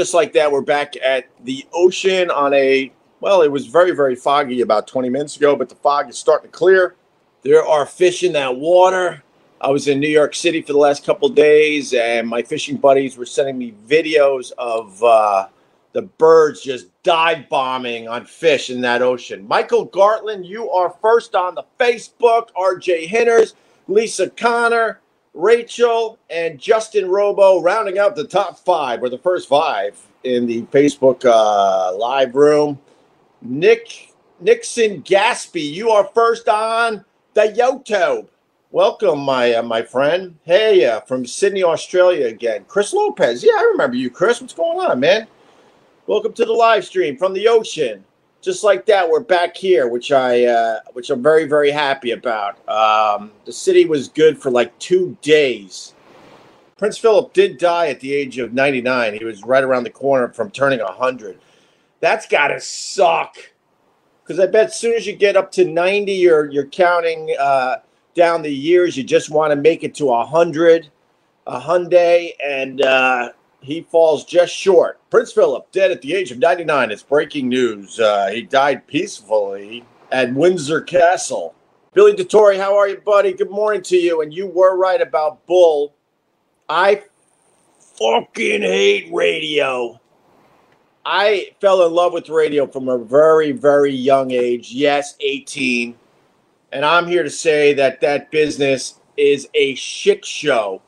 Just like that, we're back at the ocean on a, well, it was very, very foggy about 20 minutes ago, but the fog is starting to clear. There are fish in that water. I was in New York City for the last couple days, and my fishing buddies were sending me videos of uh, the birds just dive bombing on fish in that ocean. Michael Gartland, you are first on the Facebook. RJ Hinners, Lisa Connor, Rachel, and Justin Robo rounding out the top five, or the first five in the Facebook uh, live room. Nick Nixon Gaspy, you are first on the YouTube. Welcome, my uh, my friend. Hey, uh, from Sydney, Australia again. Chris Lopez. Yeah, I remember you, Chris. What's going on, man? Welcome to the live stream from the ocean. Just like that, we're back here, which I uh, which I'm very very happy about. Um, the city was good for like two days. Prince Philip did die at the age of 99. He was right around the corner from turning 100. That's got to suck. Because I bet as soon as you get up to 90, you're you're counting uh, down the years. You just want to make it to 100, a Hyundai, and uh, he falls just short. Prince Philip, dead at the age of 99. It's breaking news. Uh, he died peacefully at Windsor Castle. Billy DeTore, how are you, buddy? Good morning to you. And you were right about Bull. I fucking hate radio. I fell in love with radio from a very, very young age. Yes, 18. And I'm here to say that that business is a shit show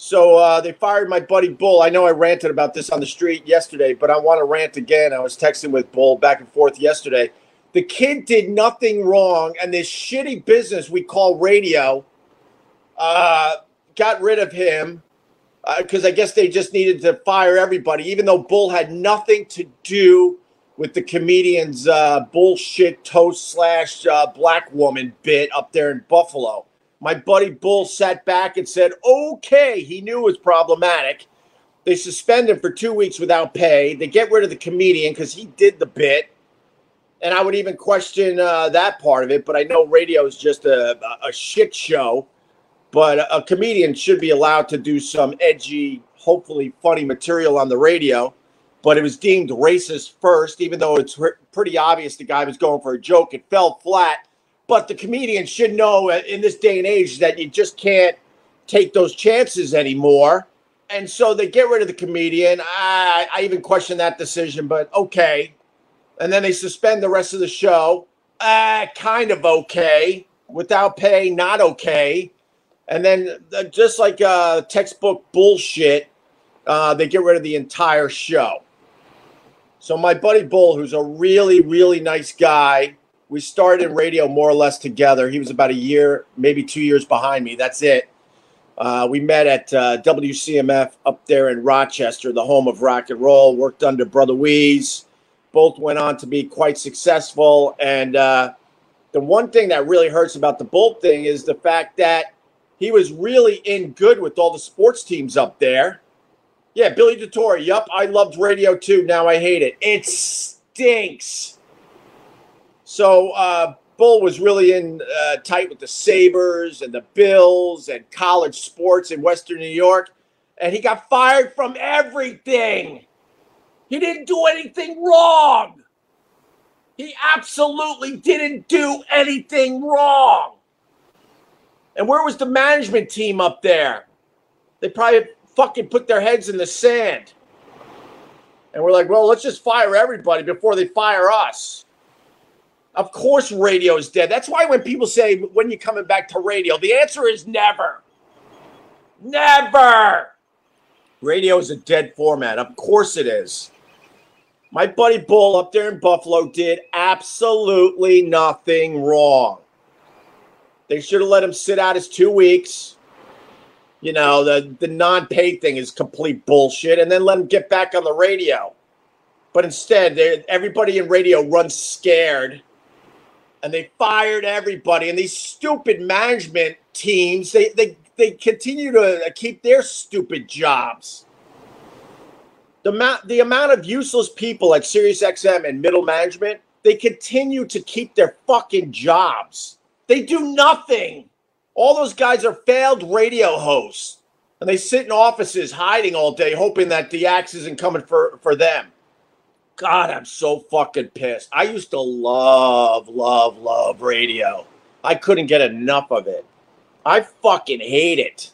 so uh, they fired my buddy Bull. I know I ranted about this on the street yesterday, but I want to rant again. I was texting with Bull back and forth yesterday. The kid did nothing wrong, and this shitty business we call radio uh, got rid of him because uh, I guess they just needed to fire everybody, even though Bull had nothing to do with the comedian's uh, bullshit toast slash uh, black woman bit up there in Buffalo. My buddy Bull sat back and said, okay, he knew it was problematic. They suspend him for two weeks without pay. They get rid of the comedian because he did the bit. And I would even question uh, that part of it, but I know radio is just a, a shit show. But a comedian should be allowed to do some edgy, hopefully funny material on the radio. But it was deemed racist first, even though it's pretty obvious the guy was going for a joke. It fell flat but the comedian should know in this day and age that you just can't take those chances anymore. And so they get rid of the comedian. I, I even question that decision, but okay. And then they suspend the rest of the show. Uh, kind of okay. Without pay, not okay. And then uh, just like uh, textbook bullshit, uh, they get rid of the entire show. So my buddy Bull, who's a really, really nice guy, we started in radio more or less together. He was about a year, maybe two years behind me. That's it. Uh, we met at uh, WCMF up there in Rochester, the home of rock and roll. Worked under Brother Wease. Both went on to be quite successful. And uh, the one thing that really hurts about the Bull thing is the fact that he was really in good with all the sports teams up there. Yeah, Billy DeTore. Yup, I loved radio too. Now I hate it. It stinks. So uh, Bull was really in uh, tight with the Sabres and the Bills and college sports in Western New York. And he got fired from everything. He didn't do anything wrong. He absolutely didn't do anything wrong. And where was the management team up there? They probably fucking put their heads in the sand. And we're like, well, let's just fire everybody before they fire us. Of course, radio is dead. That's why when people say, when you're coming back to radio, the answer is never. Never. Radio is a dead format. Of course it is. My buddy Bull up there in Buffalo did absolutely nothing wrong. They should have let him sit out his two weeks. You know, the, the non paid thing is complete bullshit, and then let him get back on the radio. But instead, everybody in radio runs scared and they fired everybody. And these stupid management teams, they they they continue to uh, keep their stupid jobs. The amount the amount of useless people at SiriusXM and middle management, they continue to keep their fucking jobs. They do nothing. All those guys are failed radio hosts. And they sit in offices hiding all day, hoping that the axe isn't coming for, for them. God, I'm so fucking pissed. I used to love, love, love radio. I couldn't get enough of it. I fucking hate it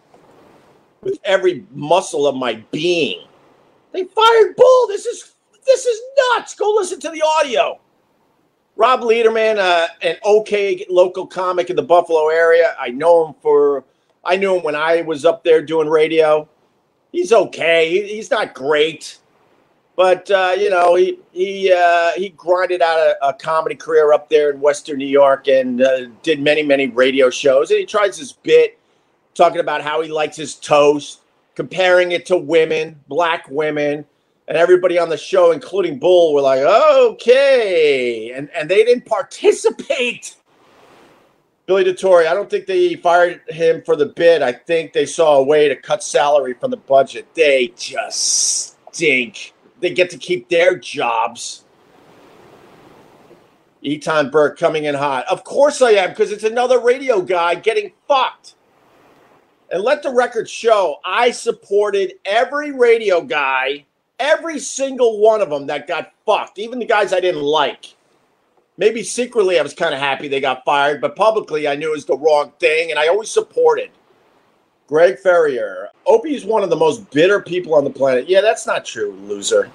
with every muscle of my being. They fired Bull. This is this is nuts. Go listen to the audio. Rob Lederman, uh, an okay local comic in the Buffalo area. I know him for I knew him when I was up there doing radio. He's okay. He, he's not great. But uh, you know, he he uh, he grinded out a, a, comedy career up there in Western New York and uh, did many many radio shows. And he tries his bit, talking about how he likes his toast, comparing it to women, black women, and everybody on the show, including Bull, were like, "Okay," and and they didn't participate. Billy DeTore, I don't think they fired him for the bid. I think they saw a way to cut salary from the budget. They just stink they get to keep their jobs. Eton Burke coming in hot. Of course I am, because it's another radio guy getting fucked. And let the record show I supported every radio guy, every single one of them that got fucked, even the guys I didn't like. Maybe secretly I was kind of happy they got fired, but publicly I knew it was the wrong thing, and I always supported. Greg Ferrier. Opie's one of the most bitter people on the planet. Yeah, that's not true, loser.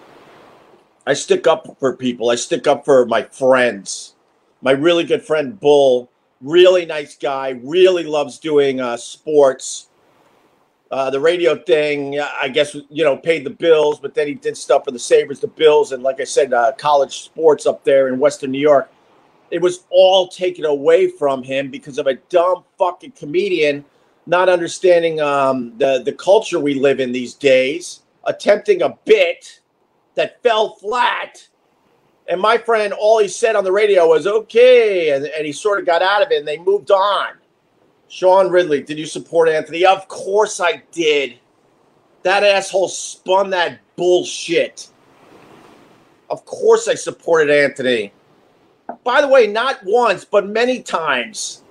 I stick up for people. I stick up for my friends. My really good friend Bull, really nice guy, really loves doing uh, sports. Uh, the radio thing, I guess, you know, paid the bills, but then he did stuff for the Sabres, the Bills, and like I said, uh, college sports up there in Western New York. It was all taken away from him because of a dumb fucking comedian not understanding um, the the culture we live in these days, attempting a bit that fell flat. And my friend, all he said on the radio was okay, and, and he sort of got out of it, and they moved on. Sean Ridley, did you support Anthony? Of course I did. That asshole spun that bullshit. Of course I supported Anthony. By the way, not once, but many times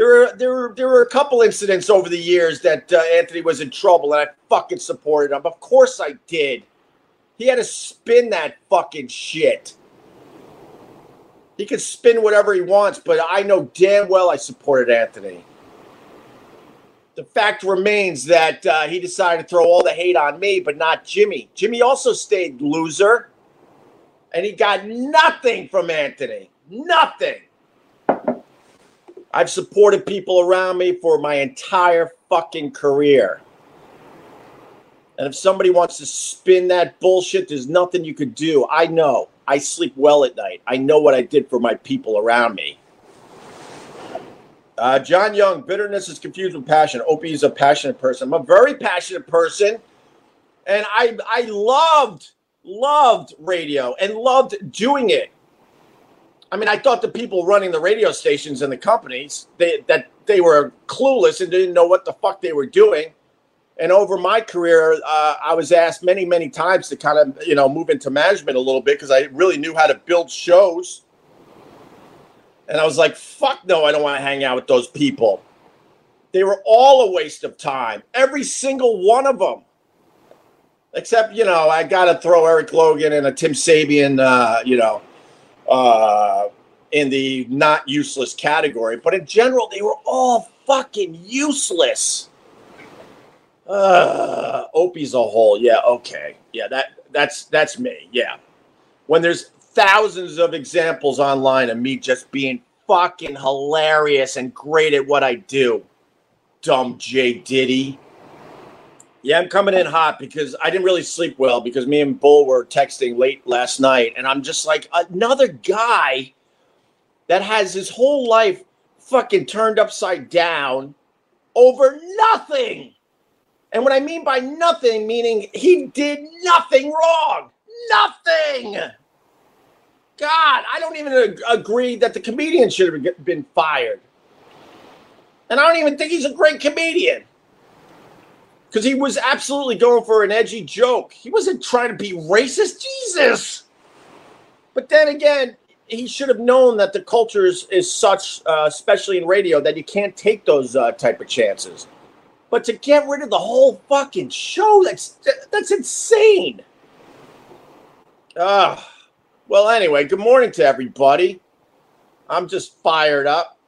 there were there were there were a couple incidents over the years that uh, Anthony was in trouble, and I fucking supported him. Of course I did. He had to spin that fucking shit. He can spin whatever he wants, but I know damn well I supported Anthony. The fact remains that uh, he decided to throw all the hate on me, but not Jimmy. Jimmy also stayed loser, and he got nothing from Anthony. Nothing. I've supported people around me for my entire fucking career. And if somebody wants to spin that bullshit, there's nothing you could do. I know. I sleep well at night. I know what I did for my people around me. Uh, John Young, bitterness is confused with passion. Opie is a passionate person. I'm a very passionate person. And I I loved, loved radio and loved doing it. I mean, I thought the people running the radio stations and the companies they, that they were clueless and didn't know what the fuck they were doing. And over my career, uh, I was asked many, many times to kind of you know move into management a little bit because I really knew how to build shows. And I was like, "Fuck no, I don't want to hang out with those people." They were all a waste of time, every single one of them. Except, you know, I got to throw Eric Logan and a Tim Sabean, uh, you know, uh, in the not useless category. But in general, they were all fucking useless. Uh, Opie's a whole. Yeah, okay. Yeah, that that's that's me. Yeah. When there's thousands of examples online of me just being fucking hilarious and great at what I do. Dumb J Diddy. Yeah, I'm coming in hot because I didn't really sleep well because me and Bull were texting late last night, and I'm just like another guy that has his whole life fucking turned upside down over nothing. And what I mean by nothing, meaning he did nothing wrong. Nothing. God, I don't even ag- agree that the comedian should have been fired. And I don't even think he's a great comedian because he was absolutely going for an edgy joke. He wasn't trying to be racist. Jesus. But then again, he should have known that the culture is, is such, uh, especially in radio, that you can't take those uh, type of chances. But to get rid of the whole fucking show, that's that's insane. Ah, uh, well, anyway, good morning to everybody. I'm just fired up.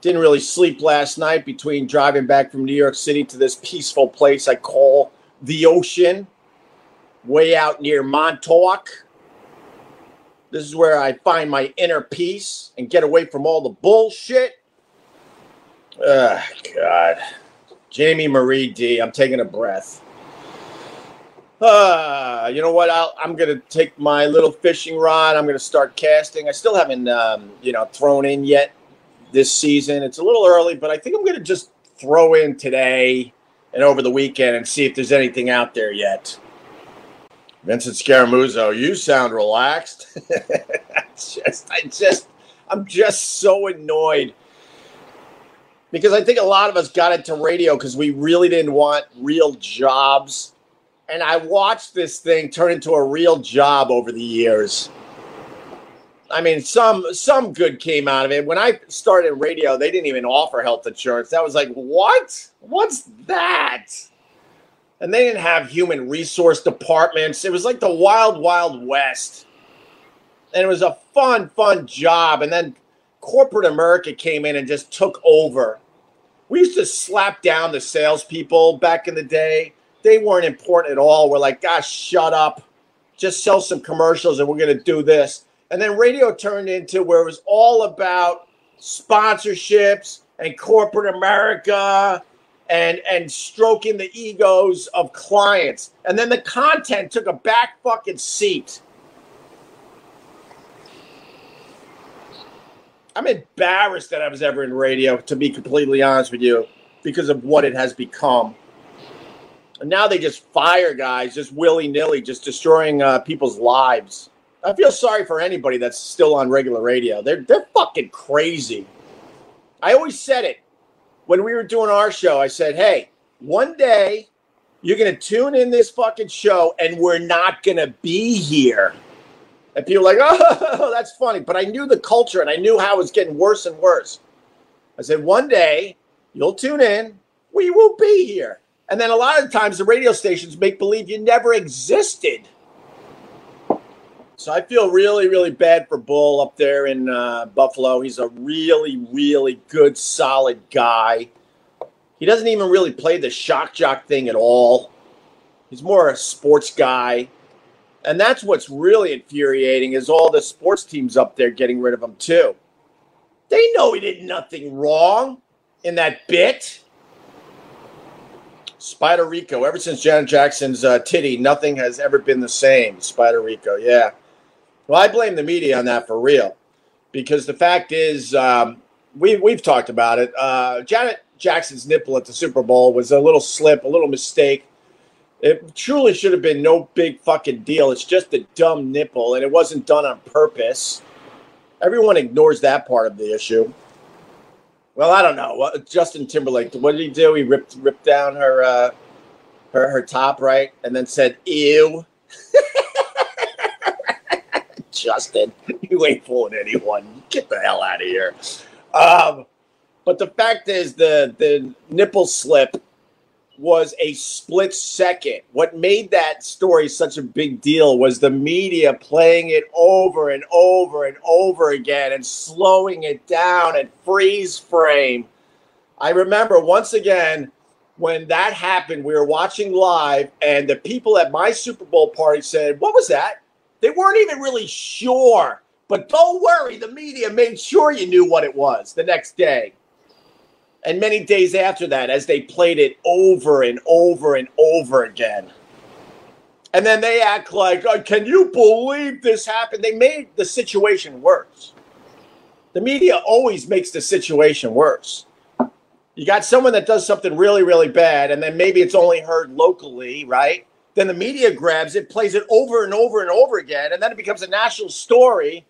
Didn't really sleep last night between driving back from New York City to this peaceful place I call the ocean, way out near Montauk. This is where I find my inner peace and get away from all the bullshit. Oh, God. Jamie Marie D, I'm taking a breath. Uh, you know what? I'll i am going to take my little fishing rod. I'm going to start casting. I still haven't, um, you know, thrown in yet this season. It's a little early, but I think I'm going to just throw in today and over the weekend and see if there's anything out there yet. Vincent Scaramuzzo, you sound relaxed. just, I just, I'm just so annoyed because I think a lot of us got into radio because we really didn't want real jobs. And I watched this thing turn into a real job over the years. I mean, some some good came out of it. When I started radio, they didn't even offer health insurance. That was like, what? What's that? And they didn't have human resource departments. It was like the wild, wild west. And it was a fun, fun job. And then corporate America came in and just took over. We used to slap down the salespeople back in the day. They weren't important at all. We're like, gosh, shut up. Just sell some commercials and we're going to do this. And then radio turned into where it was all about sponsorships and corporate America and and stroking the egos of clients. And then the content took a back fucking seat. I'm embarrassed that I was ever in radio, to be completely honest with you, because of what it has become. And now they just fire guys, just willy nilly, just destroying uh, people's lives. I feel sorry for anybody that's still on regular radio. They're they're fucking crazy. I always said it when we were doing our show. I said, "Hey, one day you're gonna tune in this fucking show, and we're not gonna be here." And people are like, "Oh, that's funny," but I knew the culture, and I knew how it was getting worse and worse. I said, "One day you'll tune in. We will be here." And then a lot of times the radio stations make believe you never existed. So I feel really, really bad for Bull up there in uh, Buffalo. He's a really, really good, solid guy. He doesn't even really play the shock jock thing at all. He's more a sports guy. And that's what's really infuriating is all the sports teams up there getting rid of him too. They know he did nothing wrong in that bit. Spider Rico, ever since Janet Jackson's uh, titty, nothing has ever been the same. Spider Rico, yeah. Well, I blame the media on that for real, because the fact is, um, we we've talked about it. Uh, Janet Jackson's nipple at the Super Bowl was a little slip, a little mistake. It truly should have been no big fucking deal. It's just a dumb nipple, and it wasn't done on purpose. Everyone ignores that part of the issue. Well, I don't know. Justin Timberlake, what did he do? He ripped ripped down her uh, her her top, right, and then said, "Ew." Justin. You ain't fooling anyone. Get the hell out of here. Um, but the fact is, the the nipple slip was a split second. What made that story such a big deal was the media playing it over and over and over again and slowing it down and freeze frame. I remember once again when that happened, we were watching live, and the people at my Super Bowl party said, What was that? They weren't even really sure. But don't worry, the media made sure you knew what it was the next day. And many days after that, as they played it over and over and over again. And then they act like, oh, can you believe this happened? They made the situation worse. The media always makes the situation worse. You got someone that does something really, really bad, and then maybe it's only heard locally, right? Then the media grabs it, plays it over and over and over again, and then it becomes a national story.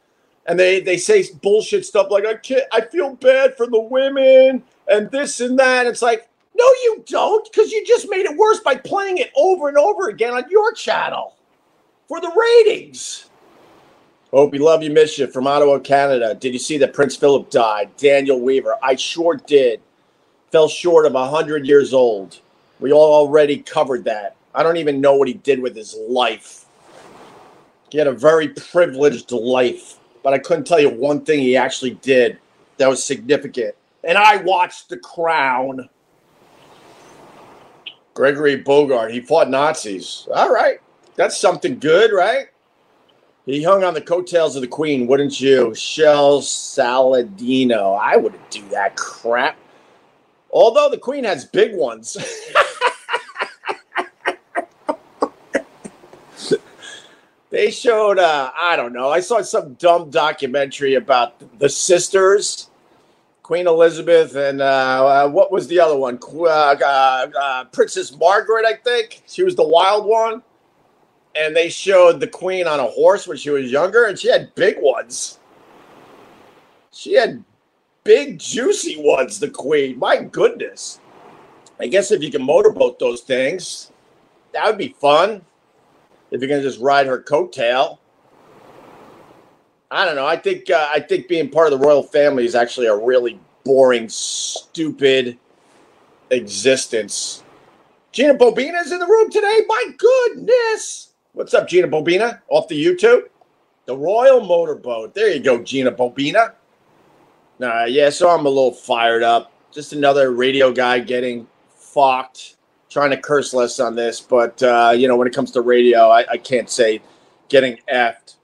And they they say bullshit stuff like I can't, I feel bad for the women and this and that. It's like no, you don't, because you just made it worse by playing it over and over again on your channel for the ratings. Hope you love you, you from Ottawa, Canada. Did you see that Prince Philip died? Daniel Weaver. I sure did. fell short of 100 years old. We all already covered that. I don't even know what he did with his life. He had a very privileged life, but I couldn't tell you one thing he actually did that was significant. And I watched The Crown. Gregory Bogart, he fought Nazis. All right. That's something good, right? He hung on the coattails of the Queen, wouldn't you? Shell Saladino. I wouldn't do that crap. Although the Queen has big ones. they showed, uh, I don't know, I saw some dumb documentary about the sisters. Queen Elizabeth and uh, uh, what was the other one? Uh, uh, Princess Margaret, I think. She was the wild one and they showed the queen on a horse when she was younger, and she had big ones. She had big, juicy ones, the queen. My goodness. I guess if you can motorboat those things, that would be fun. If you're gonna just ride her coattail. I don't know. I think uh, I think being part of the royal family is actually a really boring, stupid existence. Gina Bobina is in the room today. My goodness. What's up, Gina Bobina? Off the YouTube? The Royal Motorboat. There you go, Gina Bobina. Uh, yeah, so I'm a little fired up. Just another radio guy getting fucked. Trying to curse less on this, but uh, you know, when it comes to radio, I, I can't say getting effed.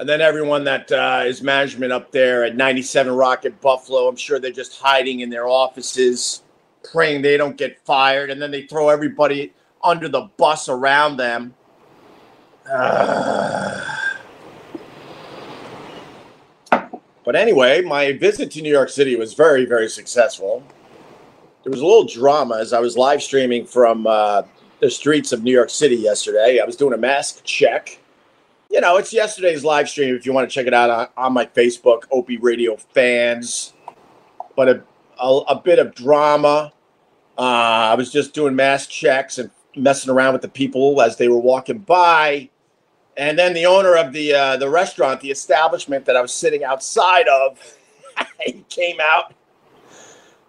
And then everyone that uh, is management up there at 97 Rocket Buffalo, I'm sure they're just hiding in their offices, praying they don't get fired, and then they throw everybody under the bus around them but anyway, my visit to New York City was very, very successful. There was a little drama as I was live streaming from uh, the streets of New York City yesterday. I was doing a mask check. You know, it's yesterday's live stream if you want to check it out on, on my Facebook, Opie Radio fans. But a, a, a bit of drama. Uh, I was just doing mask checks and messing around with the people as they were walking by and then the owner of the uh, the restaurant, the establishment that I was sitting outside of, he came out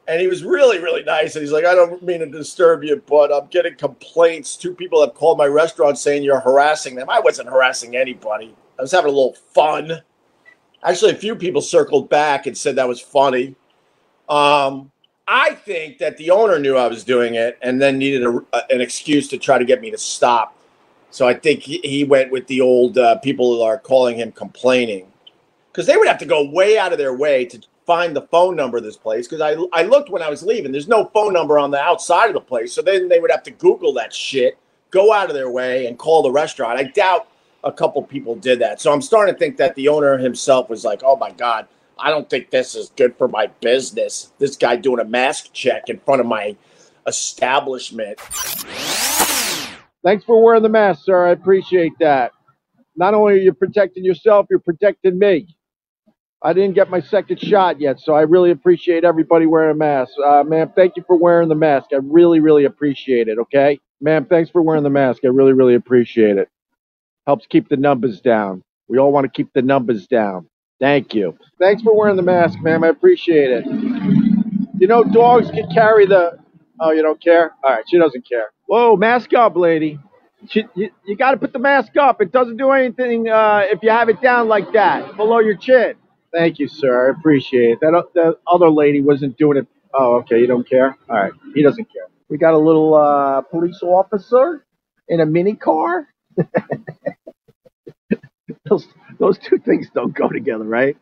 and he was really really nice. And he's like, "I don't mean to disturb you, but I'm getting complaints. Two people have called my restaurant saying you're harassing them. I wasn't harassing anybody. I was having a little fun. Actually, a few people circled back and said that was funny. Um, I think that the owner knew I was doing it and then needed a, an excuse to try to get me to stop. So I think he, he went with the old uh, people are calling him complaining because they would have to go way out of their way to find the phone number of this place. Because I, I looked when I was leaving, there's no phone number on the outside of the place. So then they would have to Google that shit, go out of their way, and call the restaurant. I doubt a couple people did that. So I'm starting to think that the owner himself was like, oh my God, I don't think this is good for my business. This guy doing a mask check in front of my establishment. Thanks for wearing the mask, sir. I appreciate that. Not only are you protecting yourself, you're protecting me. I didn't get my second shot yet, so I really appreciate everybody wearing a mask. Uh, ma'am, thank you for wearing the mask. I really, really appreciate it, okay? Ma'am, thanks for wearing the mask. I really, really appreciate it. Helps keep the numbers down. We all want to keep the numbers down. Thank you. Thanks for wearing the mask, ma'am. I appreciate it. You know, dogs can carry the. Oh, you don't care? All right, she doesn't care. Whoa, mask up, lady. You, you got to put the mask up. It doesn't do anything uh, if you have it down like that, below your chin. Thank you, sir. I appreciate it. That, that other lady wasn't doing it. Oh, okay. You don't care? All right. He doesn't care. We got a little uh, police officer in a mini car. those, those two things don't go together, right?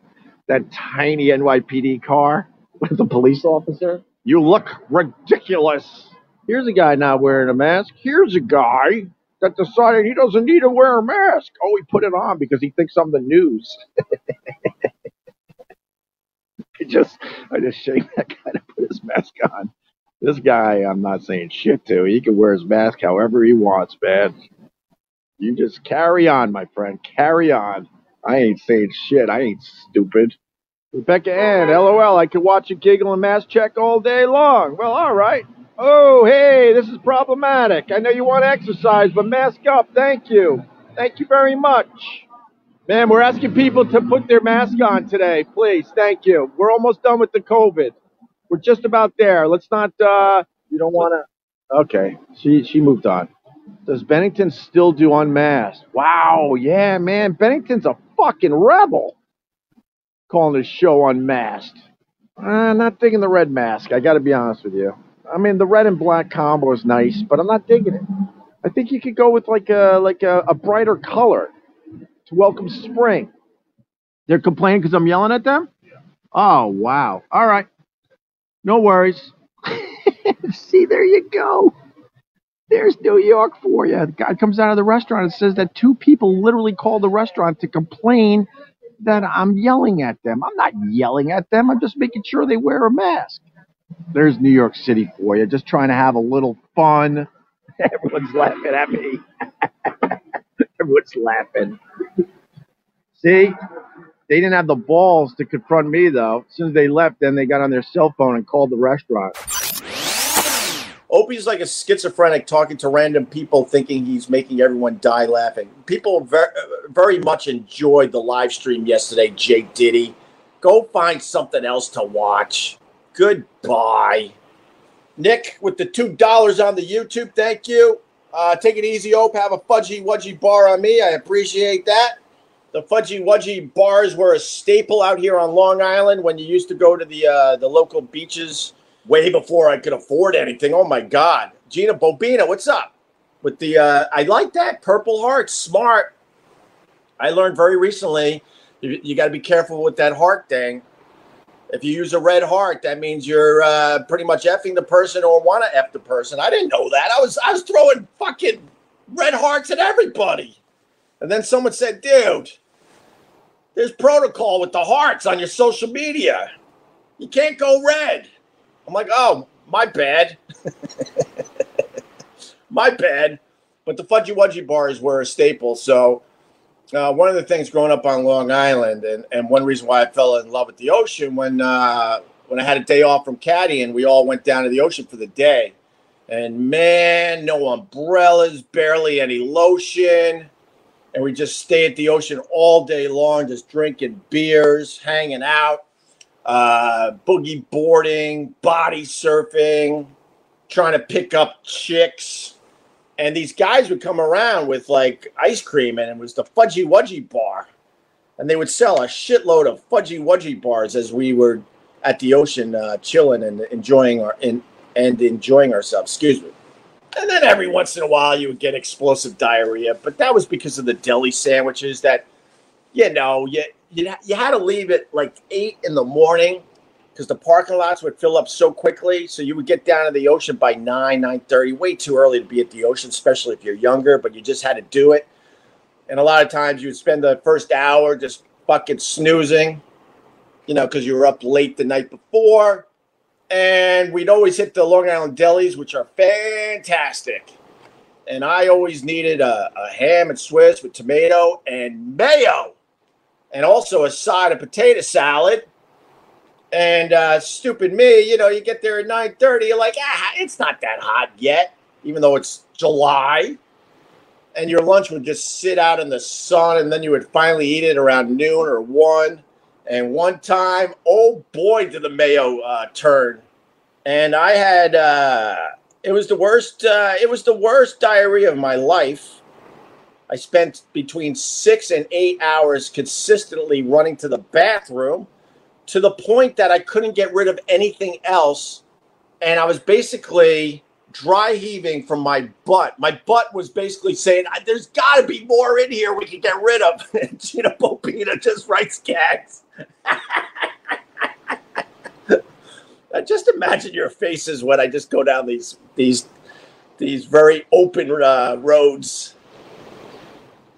That tiny NYPD car with the police officer. You look ridiculous. Here's a guy not wearing a mask. Here's a guy that decided he doesn't need to wear a mask. Oh, he put it on because he thinks I'm the news. I just, I just shake that guy to put his mask on. This guy, I'm not saying shit to. He can wear his mask however he wants, man. You just carry on, my friend. Carry on. I ain't saying shit. I ain't stupid. Rebecca Ann, LOL. I could watch you giggle and mask check all day long. Well, all right. Oh, hey, this is problematic. I know you want to exercise, but mask up. Thank you. Thank you very much. Man, we're asking people to put their mask on today, please. Thank you. We're almost done with the COVID. We're just about there. Let's not. uh You don't want to. Okay. She she moved on. Does Bennington still do unmasked? Wow. Yeah, man. Bennington's a fucking rebel. Calling his show unmasked. Uh, not digging the red mask. I got to be honest with you. I mean, the red and black combo is nice, but I'm not digging it. I think you could go with like a like a, a brighter color to welcome spring. They're complaining because I'm yelling at them. Oh wow! All right, no worries. See, there you go. There's New York for you. The guy comes out of the restaurant and says that two people literally called the restaurant to complain that I'm yelling at them. I'm not yelling at them. I'm just making sure they wear a mask. There's New York City for you. Just trying to have a little fun. Everyone's laughing at me. Everyone's laughing. See? They didn't have the balls to confront me, though. As soon as they left, then they got on their cell phone and called the restaurant. Opie's like a schizophrenic talking to random people, thinking he's making everyone die laughing. People very, very much enjoyed the live stream yesterday, Jake Diddy. Go find something else to watch. Goodbye. Nick, with the $2 on the YouTube, thank you. Uh, take it easy, Ope. Have a fudgy wudgy bar on me. I appreciate that. The fudgy wudgy bars were a staple out here on Long Island when you used to go to the uh, the local beaches way before I could afford anything. Oh my God, Gina Bobina, what's up with the? Uh, I like that Purple Heart, smart. I learned very recently you, you got to be careful with that heart thing. If you use a red heart, that means you're uh, pretty much effing the person or want to eff the person. I didn't know that. I was I was throwing fucking red hearts at everybody, and then someone said, "Dude." There's protocol with the hearts on your social media. You can't go red. I'm like, oh, my bad. my bad. But the Fudgy Wudgy bars were a staple. So, uh, one of the things growing up on Long Island, and, and one reason why I fell in love with the ocean when uh, when I had a day off from caddying, we all went down to the ocean for the day. And man, no umbrellas, barely any lotion and we just stay at the ocean all day long, just drinking beers, hanging out, uh, boogie boarding, body surfing, trying to pick up chicks. And these guys would come around with like ice cream, and it was the Fudgy Wudgy bar. And they would sell a shitload of Fudgy Wudgy bars as we were at the ocean uh, chilling and enjoying our in, and enjoying ourselves. Excuse me. And then every once in a while you would get explosive diarrhea, but that was because of the deli sandwiches that, you know, you, you, you had to leave at like 8 in the morning because the parking lots would fill up so quickly. So you would get down to the ocean by 9, 9.30, way too early to be at the ocean, especially if you're younger, but you just had to do it. And a lot of times you would spend the first hour just fucking snoozing, you know, because you were up late the night before and we'd always hit the Long Island delis, which are fantastic. And I always needed a, a, ham and Swiss with tomato and mayo, and also a side of potato salad. And uh, stupid me, you know, you get there at nine thirty, you're like, ah, it's not that hot yet, even though it's July. And your lunch would just sit out in the sun, and then you would finally eat it around noon or one. And one time, oh boy, did the mayo uh, turn. And I had, uh, it was the worst, uh, it was the worst diarrhea of my life. I spent between six and eight hours consistently running to the bathroom to the point that I couldn't get rid of anything else. And I was basically dry heaving from my butt. My butt was basically saying, There's got to be more in here we can get rid of. And Gina Bobina just writes gags. just imagine your faces when I just go down these these these very open uh, roads.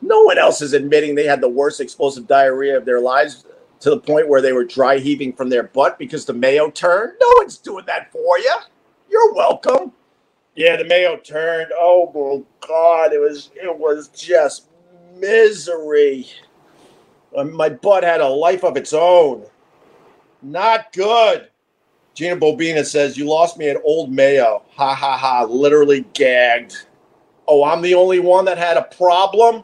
No one else is admitting they had the worst explosive diarrhea of their lives to the point where they were dry heaving from their butt because the mayo turned. No one's doing that for you. You're welcome. Yeah, the mayo turned. Oh my god, it was it was just misery. Um, my butt had a life of its own. Not good. Gina Bobina says, You lost me at Old Mayo. Ha ha ha. Literally gagged. Oh, I'm the only one that had a problem?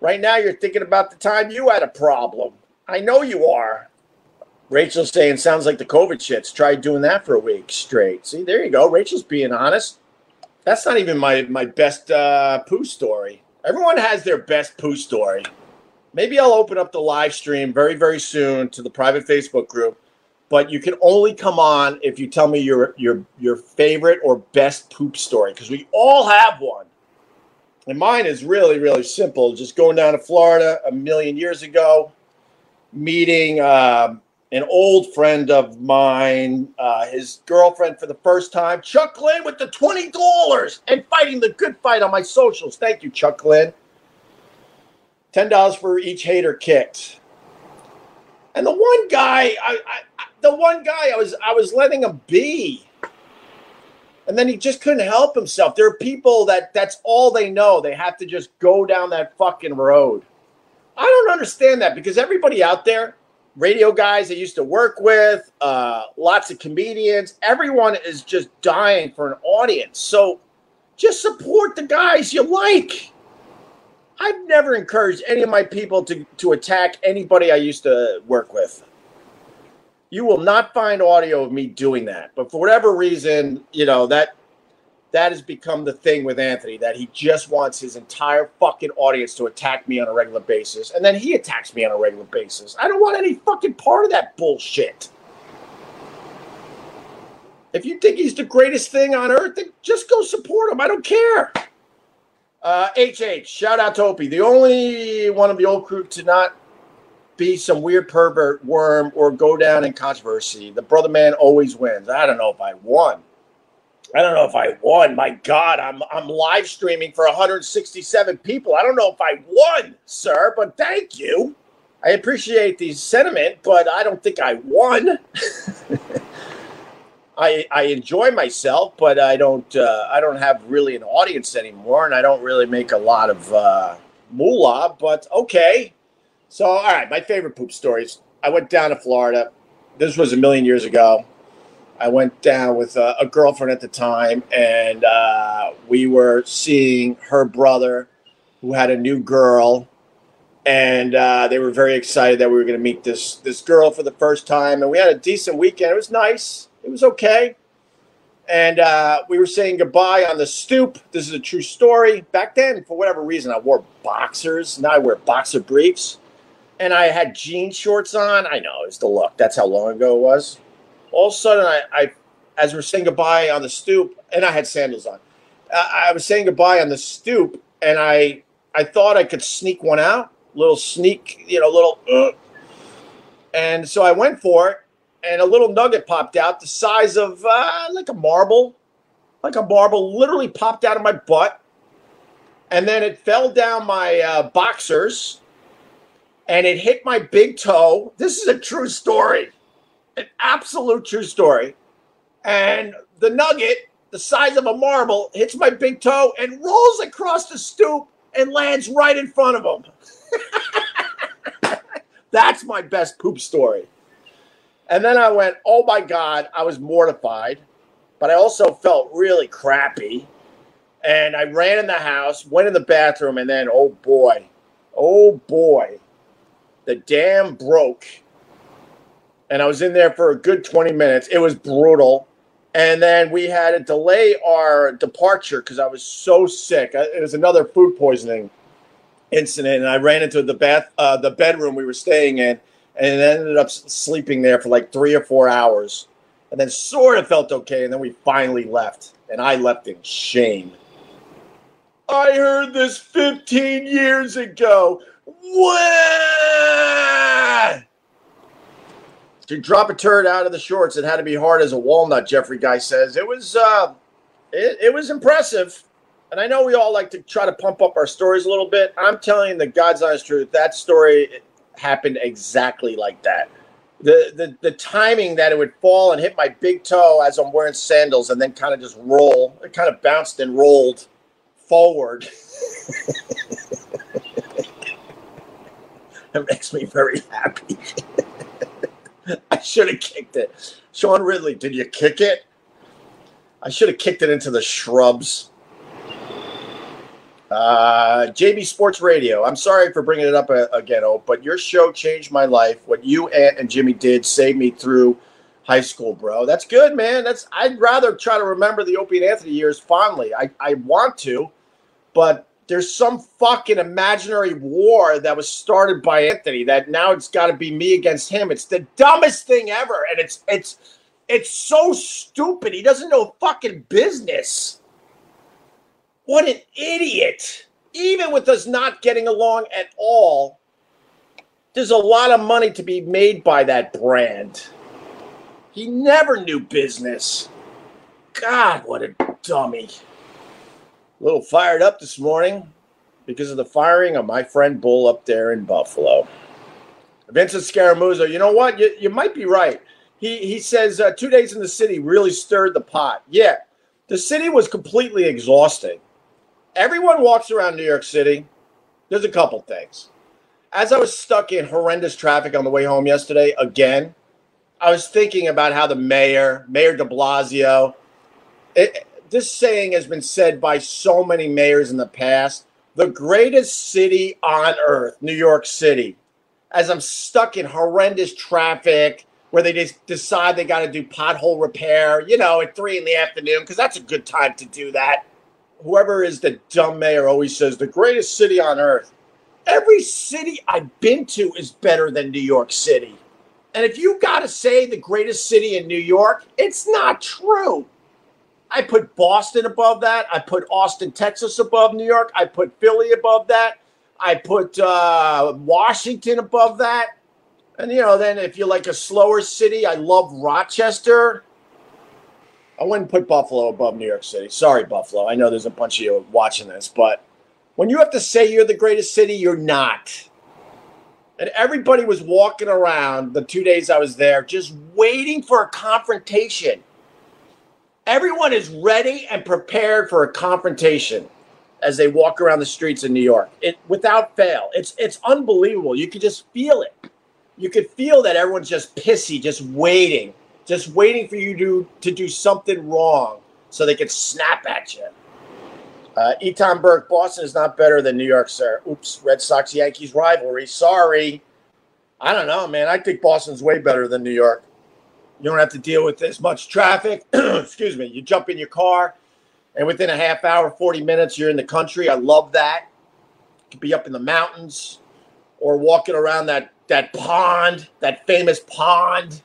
Right now, you're thinking about the time you had a problem. I know you are. Rachel's saying, sounds like the COVID shits. Try doing that for a week straight. See, there you go. Rachel's being honest. That's not even my, my best uh, poo story. Everyone has their best poo story. Maybe I'll open up the live stream very, very soon to the private Facebook group. But you can only come on if you tell me your your your favorite or best poop story because we all have one. And mine is really, really simple. Just going down to Florida a million years ago, meeting um, an old friend of mine, uh, his girlfriend for the first time, Chuck Glenn with the $20 and fighting the good fight on my socials. Thank you, Chuck Glenn. $10 for each hater kicked. And the one guy, I, I, the one guy I was I was letting him be. And then he just couldn't help himself. There are people that that's all they know. They have to just go down that fucking road. I don't understand that because everybody out there, radio guys I used to work with, uh, lots of comedians, everyone is just dying for an audience. So just support the guys you like. I've never encouraged any of my people to, to attack anybody I used to work with. You will not find audio of me doing that. But for whatever reason, you know, that that has become the thing with Anthony that he just wants his entire fucking audience to attack me on a regular basis. And then he attacks me on a regular basis. I don't want any fucking part of that bullshit. If you think he's the greatest thing on earth, then just go support him. I don't care. Uh, HH, shout out to Opie. The only one of the old crew to not be some weird pervert worm or go down in controversy. The brother man always wins. I don't know if I won. I don't know if I won. My God, I'm I'm live streaming for 167 people. I don't know if I won, sir, but thank you. I appreciate the sentiment, but I don't think I won. I, I enjoy myself, but I don't uh, I don't have really an audience anymore, and I don't really make a lot of uh, moolah. But okay, so all right, my favorite poop stories. I went down to Florida. This was a million years ago. I went down with a, a girlfriend at the time, and uh, we were seeing her brother, who had a new girl, and uh, they were very excited that we were going to meet this this girl for the first time. And we had a decent weekend. It was nice it was okay. And uh, we were saying goodbye on the stoop. This is a true story. Back then, for whatever reason, I wore boxers. Now I wear boxer briefs. And I had jean shorts on. I know, it's the look. That's how long ago it was. All of a sudden, I, I as we're saying goodbye on the stoop, and I had sandals on. Uh, I was saying goodbye on the stoop, and I I thought I could sneak one out, little sneak, you know, little. Uh, and so I went for it, and a little nugget popped out the size of uh, like a marble, like a marble, literally popped out of my butt. And then it fell down my uh, boxers and it hit my big toe. This is a true story, an absolute true story. And the nugget, the size of a marble, hits my big toe and rolls across the stoop and lands right in front of him. That's my best poop story. And then I went, oh my God, I was mortified, but I also felt really crappy. And I ran in the house, went in the bathroom, and then, oh boy, oh boy, the dam broke. And I was in there for a good 20 minutes. It was brutal. And then we had to delay our departure because I was so sick. It was another food poisoning incident, and I ran into the bath, uh, the bedroom we were staying in, and ended up sleeping there for like three or four hours and then sort of felt okay and then we finally left and i left in shame i heard this 15 years ago what to drop a turd out of the shorts it had to be hard as a walnut jeffrey guy says it was uh it, it was impressive and I know we all like to try to pump up our stories a little bit. I'm telling the God's honest truth. That story happened exactly like that. The, the the timing that it would fall and hit my big toe as I'm wearing sandals and then kind of just roll. It kind of bounced and rolled forward. it makes me very happy. I should have kicked it. Sean Ridley, did you kick it? I should have kicked it into the shrubs. Uh, JB Sports Radio. I'm sorry for bringing it up uh, again, oh, but your show changed my life. What you, Ant, and Jimmy did saved me through high school, bro. That's good, man. That's I'd rather try to remember the Opie and Anthony years fondly. I, I want to, but there's some fucking imaginary war that was started by Anthony that now it's got to be me against him. It's the dumbest thing ever, and it's it's it's so stupid. He doesn't know fucking business. What an idiot. Even with us not getting along at all, there's a lot of money to be made by that brand. He never knew business. God, what a dummy. A little fired up this morning because of the firing of my friend Bull up there in Buffalo. Vincent Scaramuzo, you know what? You, you might be right. He, he says uh, two days in the city really stirred the pot. Yeah, the city was completely exhausting everyone walks around New York City. There's a couple things. As I was stuck in horrendous traffic on the way home yesterday, again, I was thinking about how the mayor, Mayor de Blasio, it, this saying has been said by so many mayors in the past the greatest city on earth, New York City. As I'm stuck in horrendous traffic where they just decide they got to do pothole repair, you know, at three in the afternoon, because that's a good time to do that whoever is the dumb mayor always says the greatest city on earth. Every city I've been to is better than New York City. And if you got to say the greatest city in New York, it's not true. I put Boston above that. I put Austin, Texas above New York. I put Philly above that. I put uh, Washington above that. And, you know, then if you like a slower city, I love Rochester. I wouldn't put Buffalo above New York City. Sorry, Buffalo. I know there's a bunch of you watching this, but when you have to say you're the greatest city, you're not. And everybody was walking around the two days I was there just waiting for a confrontation. Everyone is ready and prepared for a confrontation as they walk around the streets in New York. It without fail. It's it's unbelievable. You could just feel it. You could feel that everyone's just pissy, just waiting just waiting for you to, to do something wrong so they can snap at you. Uh, Eton Burke, Boston is not better than New York, sir. Oops, Red Sox Yankees rivalry. Sorry. I don't know, man. I think Boston's way better than New York. You don't have to deal with as much traffic. Excuse me. You jump in your car, and within a half hour, 40 minutes, you're in the country. I love that. You could be up in the mountains or walking around that, that pond, that famous pond.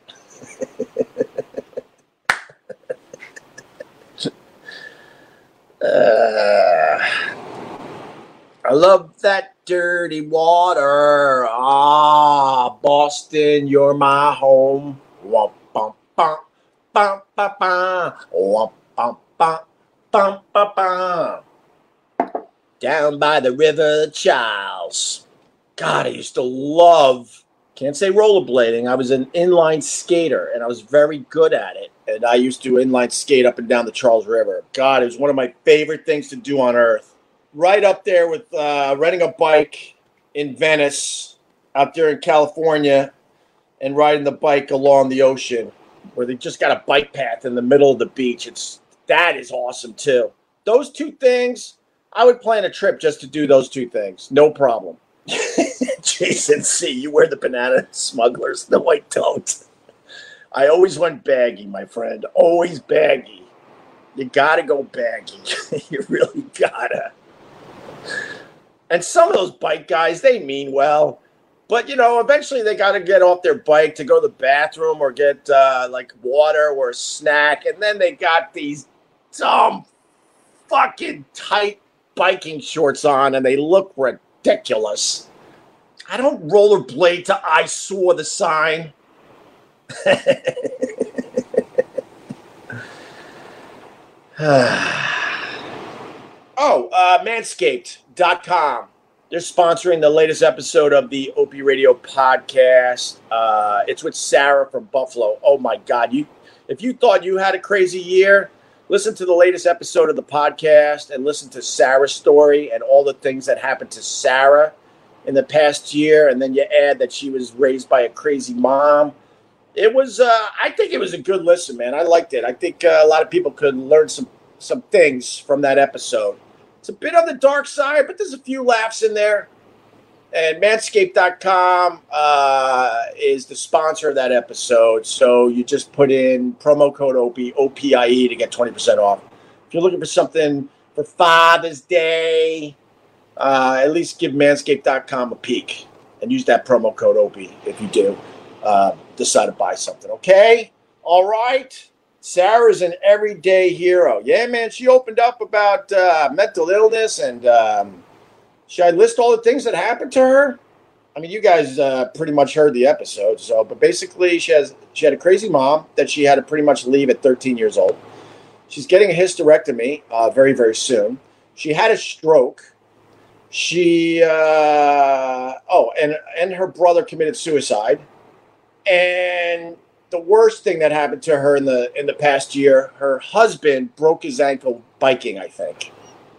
Uh, I love that dirty water. Ah, Boston, you're my home. Bum. Down by the River Charles. God, I used to love can't say rollerblading. I was an inline skater and I was very good at it. And I used to inline skate up and down the Charles River. God, it was one of my favorite things to do on earth. Right up there with uh, renting a bike in Venice, out there in California, and riding the bike along the ocean where they just got a bike path in the middle of the beach. It's that is awesome too. Those two things, I would plan a trip just to do those two things. No problem. Jason C., you wear the banana smugglers. No, I don't. I always went baggy, my friend. Always baggy. You gotta go baggy. you really gotta. And some of those bike guys, they mean well. But you know, eventually they got to get off their bike to go to the bathroom or get uh, like water or a snack, and then they got these dumb, fucking tight biking shorts on, and they look ridiculous. I don't rollerblade to I saw the sign. oh, uh, manscaped.com. They're sponsoring the latest episode of the Opie Radio podcast. Uh, it's with Sarah from Buffalo. Oh my God. You if you thought you had a crazy year, listen to the latest episode of the podcast and listen to Sarah's story and all the things that happened to Sarah in the past year, and then you add that she was raised by a crazy mom. It was, uh, I think it was a good listen, man. I liked it. I think uh, a lot of people could learn some some things from that episode. It's a bit on the dark side, but there's a few laughs in there. And manscaped.com uh, is the sponsor of that episode. So you just put in promo code OPIE, OPIE to get 20% off. If you're looking for something for Father's Day, uh, at least give manscaped.com a peek and use that promo code OPIE if you do uh, decide to buy something. Okay? All right. Sarah's an everyday hero. Yeah, man. She opened up about uh, mental illness and um, should I list all the things that happened to her? I mean, you guys uh, pretty much heard the episode. So, but basically, she has she had a crazy mom that she had to pretty much leave at 13 years old. She's getting a hysterectomy uh, very very soon. She had a stroke. She uh, oh, and and her brother committed suicide. And the worst thing that happened to her in the in the past year, her husband broke his ankle biking. I think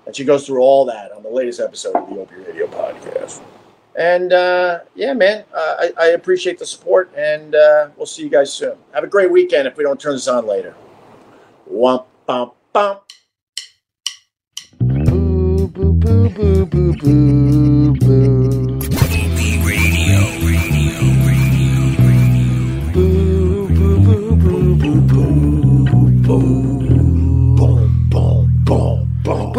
and she goes through all that on the latest episode of the Opie Radio podcast. And uh, yeah, man, uh, I, I, appreciate the support, and uh, we'll see you guys soon. Have a great weekend if we don't turn this on later. Womp, bump, bump. Boo, boo, boo, boo, boo, boo,